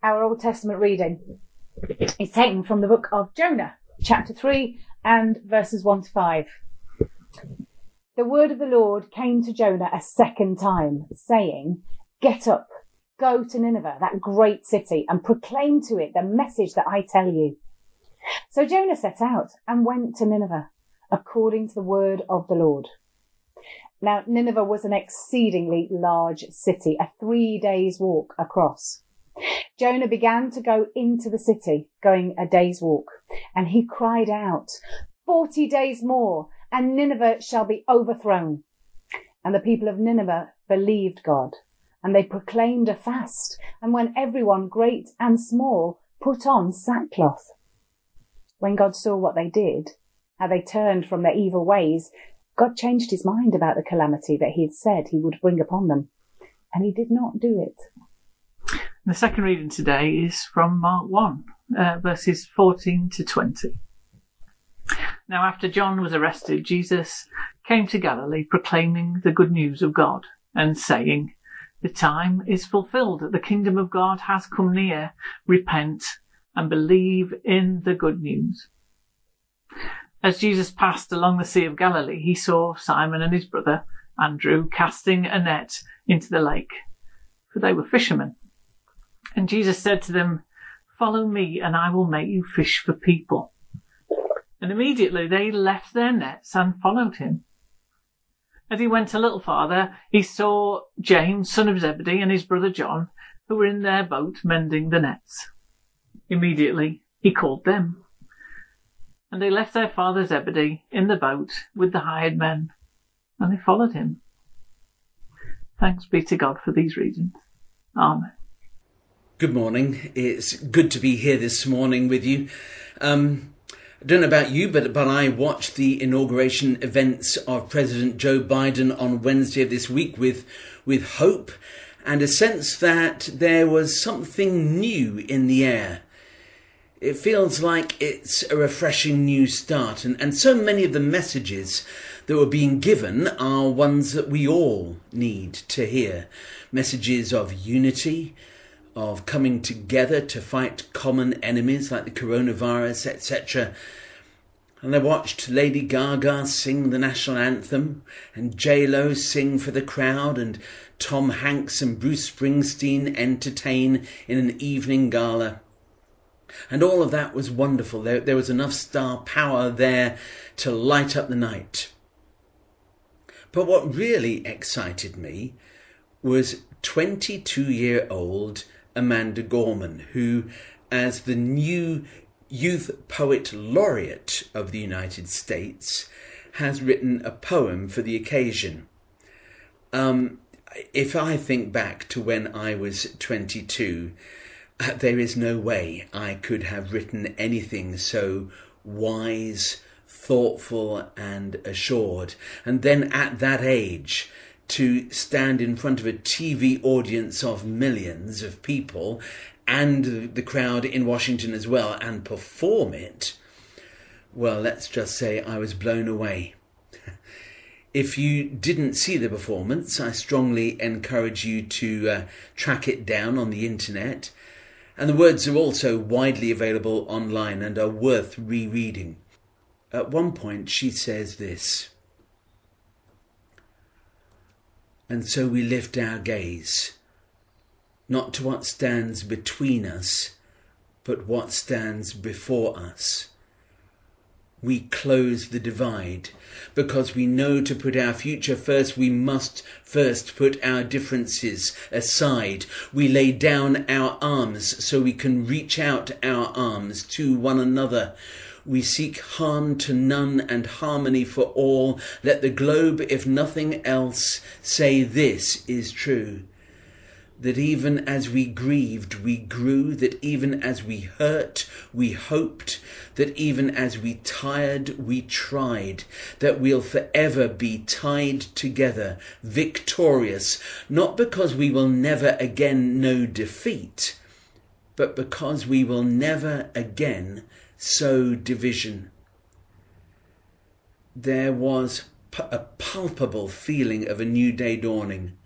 Our Old Testament reading is taken from the book of Jonah, chapter 3 and verses 1 to 5. The word of the Lord came to Jonah a second time, saying, Get up, go to Nineveh, that great city, and proclaim to it the message that I tell you. So Jonah set out and went to Nineveh, according to the word of the Lord. Now, Nineveh was an exceedingly large city, a three days walk across. Jonah began to go into the city, going a day's walk, and he cried out, Forty days more, and Nineveh shall be overthrown. And the people of Nineveh believed God, and they proclaimed a fast, and when everyone, great and small, put on sackcloth. When God saw what they did, how they turned from their evil ways, God changed his mind about the calamity that he had said he would bring upon them, and he did not do it. The second reading today is from Mark 1, uh, verses 14 to 20. Now, after John was arrested, Jesus came to Galilee proclaiming the good news of God and saying, The time is fulfilled, the kingdom of God has come near. Repent and believe in the good news. As Jesus passed along the Sea of Galilee, he saw Simon and his brother Andrew casting a net into the lake, for they were fishermen. And Jesus said to them, Follow me, and I will make you fish for people. And immediately they left their nets and followed him. As he went a little farther, he saw James, son of Zebedee, and his brother John, who were in their boat mending the nets. Immediately he called them and they left their father Zebedee in the boat with the hired men, and they followed him. Thanks be to God for these reasons. Amen. Good morning. It's good to be here this morning with you. Um, I don't know about you, but, but I watched the inauguration events of President Joe Biden on Wednesday of this week with, with hope and a sense that there was something new in the air it feels like it's a refreshing new start. And, and so many of the messages that were being given are ones that we all need to hear. Messages of unity, of coming together to fight common enemies like the coronavirus, etc. And I watched Lady Gaga sing the national anthem, and J Lo sing for the crowd, and Tom Hanks and Bruce Springsteen entertain in an evening gala. And all of that was wonderful. There, there was enough star power there to light up the night. But what really excited me was 22 year old Amanda Gorman, who, as the new Youth Poet Laureate of the United States, has written a poem for the occasion. Um, if I think back to when I was 22, there is no way I could have written anything so wise, thoughtful, and assured. And then at that age, to stand in front of a TV audience of millions of people and the crowd in Washington as well and perform it, well, let's just say I was blown away. If you didn't see the performance, I strongly encourage you to uh, track it down on the internet. And the words are also widely available online and are worth rereading. At one point, she says this And so we lift our gaze, not to what stands between us, but what stands before us we close the divide. Because we know to put our future first, we must first put our differences aside. We lay down our arms so we can reach out our arms to one another. We seek harm to none and harmony for all. Let the globe, if nothing else, say this is true that even as we grieved, we grew, that even as we hurt, we hoped, that even as we tired, we tried, that we'll forever be tied together, victorious, not because we will never again know defeat, but because we will never again sow division. There was a palpable feeling of a new day dawning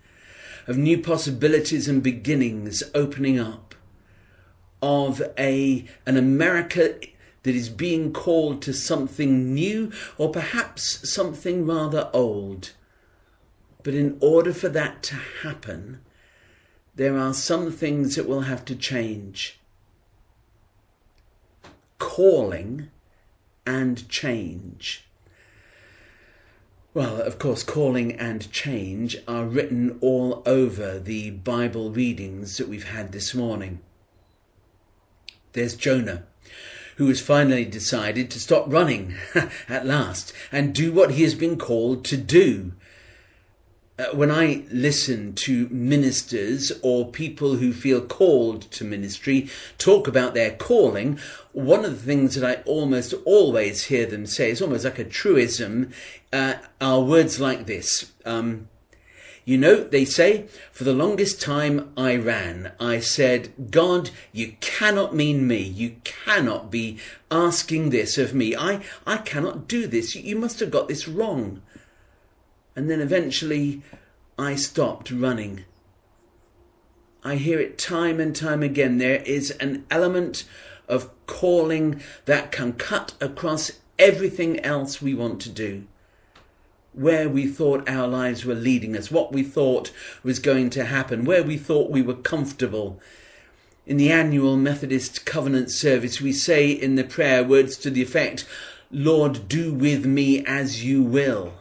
of new possibilities and beginnings opening up. of a an America that is being called to something new or perhaps something rather old. But in order for that to happen, there are some things that will have to change. Calling and change. Well, of course, calling and change are written all over the Bible readings that we've had this morning. There's Jonah, who has finally decided to stop running at last and do what he has been called to do. Uh, when I listen to ministers or people who feel called to ministry talk about their calling, one of the things that I almost always hear them say is almost like a truism uh, are words like this. Um, you know, they say, for the longest time I ran, I said, God, you cannot mean me. You cannot be asking this of me. I, I cannot do this. You must have got this wrong. And then eventually I stopped running. I hear it time and time again. There is an element of calling that can cut across everything else we want to do. Where we thought our lives were leading us, what we thought was going to happen, where we thought we were comfortable. In the annual Methodist Covenant service, we say in the prayer words to the effect, Lord, do with me as you will.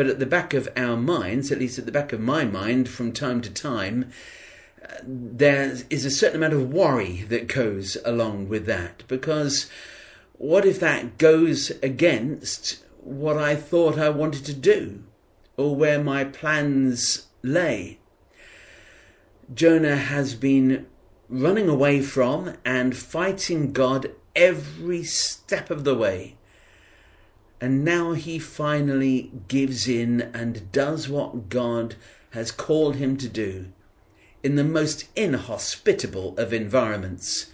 But at the back of our minds, at least at the back of my mind from time to time, uh, there is a certain amount of worry that goes along with that. Because what if that goes against what I thought I wanted to do or where my plans lay? Jonah has been running away from and fighting God every step of the way. And now he finally gives in and does what God has called him to do in the most inhospitable of environments.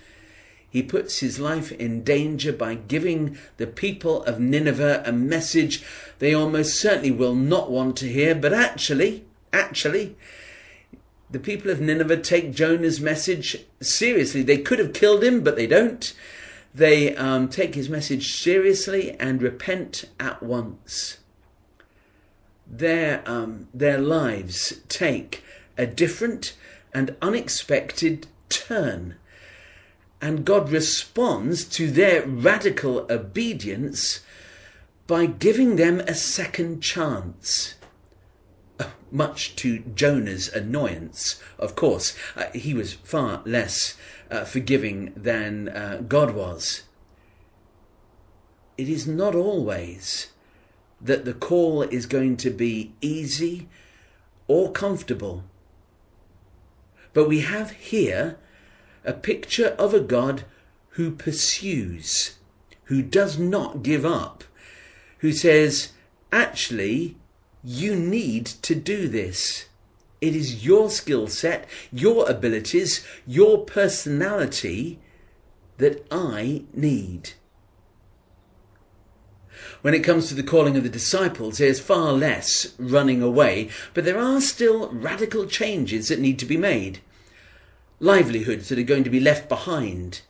He puts his life in danger by giving the people of Nineveh a message they almost certainly will not want to hear, but actually, actually, the people of Nineveh take Jonah's message seriously. They could have killed him, but they don't they um, take his message seriously and repent at once. Their, um, their lives take a different and unexpected turn. And God responds to their radical obedience by giving them a second chance. Uh, much to Jonah's annoyance, of course. Uh, he was far less uh, forgiving than uh, God was. It is not always that the call is going to be easy or comfortable. But we have here a picture of a God who pursues, who does not give up, who says, actually, you need to do this. It is your skill set, your abilities, your personality that I need. When it comes to the calling of the disciples, there's far less running away, but there are still radical changes that need to be made. Livelihoods that are going to be left behind.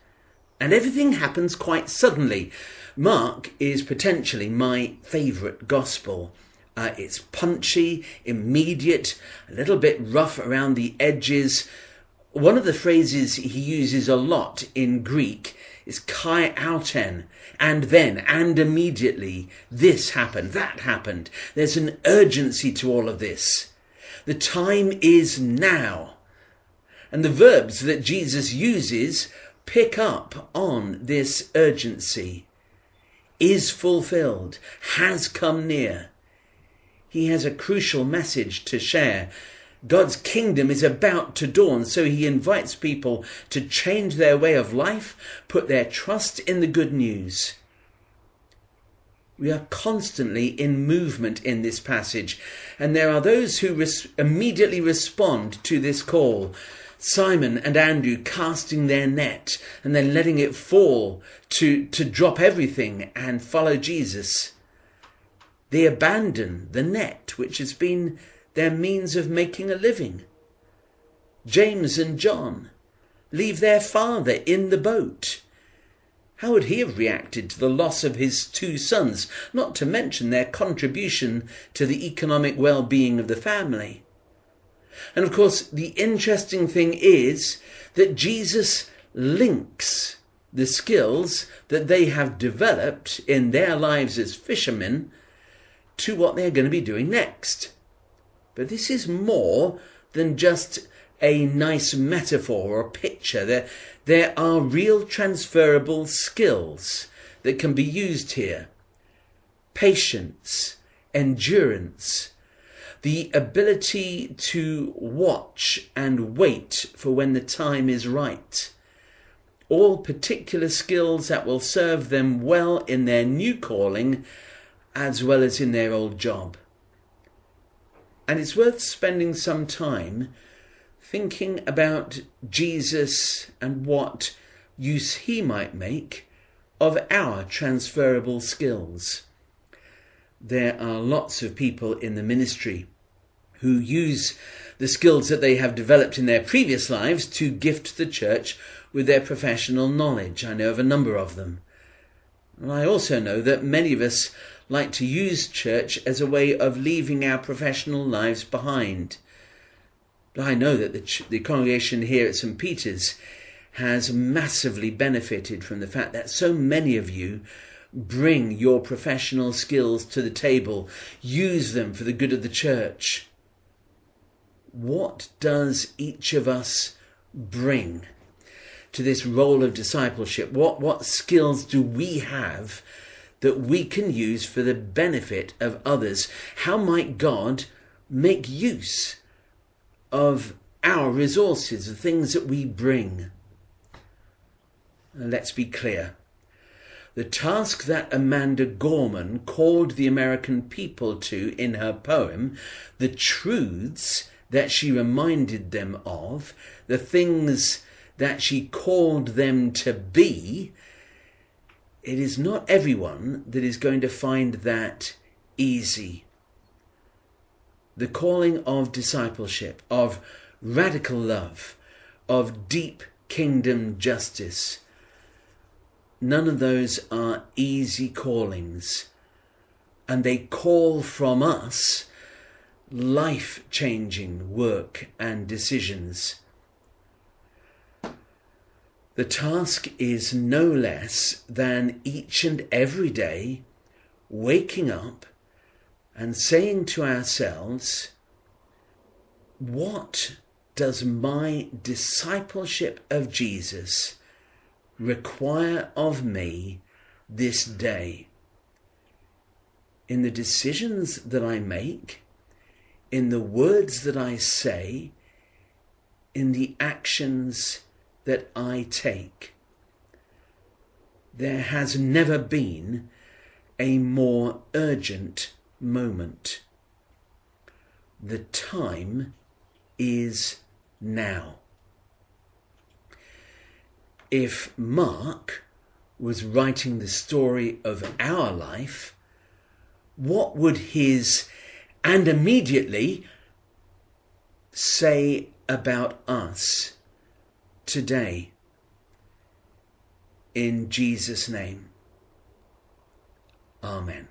And everything happens quite suddenly. Mark is potentially my favourite gospel. Uh, it's punchy, immediate, a little bit rough around the edges. One of the phrases he uses a lot in Greek is kai auten, and then, and immediately, this happened, that happened. There's an urgency to all of this. The time is now. And the verbs that Jesus uses pick up on this urgency. Is fulfilled, has come near he has a crucial message to share. God's kingdom is about to dawn, so he invites people to change their way of life, put their trust in the good news. We are constantly in movement in this passage, and there are those who res- immediately respond to this call. Simon and Andrew casting their net and then letting it fall to, to drop everything and follow Jesus. They abandon the net which has been their means of making a living. James and John, leave their father in the boat? How would he have reacted to the loss of his two sons, not to mention their contribution to the economic well being of the family? And of course, the interesting thing is that Jesus links the skills that they have developed in their lives as fishermen to what they're going to be doing next. But this is more than just a nice metaphor or picture. There, there are real transferable skills that can be used here. Patience, endurance, the ability to watch and wait for when the time is right. All particular skills that will serve them well in their new calling as well as in their old job. And it's worth spending some time thinking about Jesus and what use he might make of our transferable skills. There are lots of people in the ministry who use the skills that they have developed in their previous lives to gift the church with their professional knowledge. I know of a number of them. And I also know that many of us like to use church as a way of leaving our professional lives behind. but I know that the, the congregation here at St. Peter's has massively benefited from the fact that so many of you bring your professional skills to the table, use them for the good of the church. What does each of us bring to this role of discipleship? What, what skills do we have that we can use for the benefit of others? How might God make use of our resources, the things that we bring. let's be clear. The task that Amanda Gorman called the American people to in her poem, the truths that she reminded them of, the things that she called them to be, it is not everyone that is going to find that easy the calling of discipleship, of radical love, of deep kingdom justice. None of those are easy callings, and they call from us life changing work and decisions. The task is no less than each and every day waking up and saying to ourselves, what does my discipleship of Jesus require of me this day? In the decisions that I make, in the words that I say, in the actions that I take. There has never been a more urgent moment. The time is now. If Mark was writing the story of our life, what would his and immediately say about us today? In Jesus' name. Amen.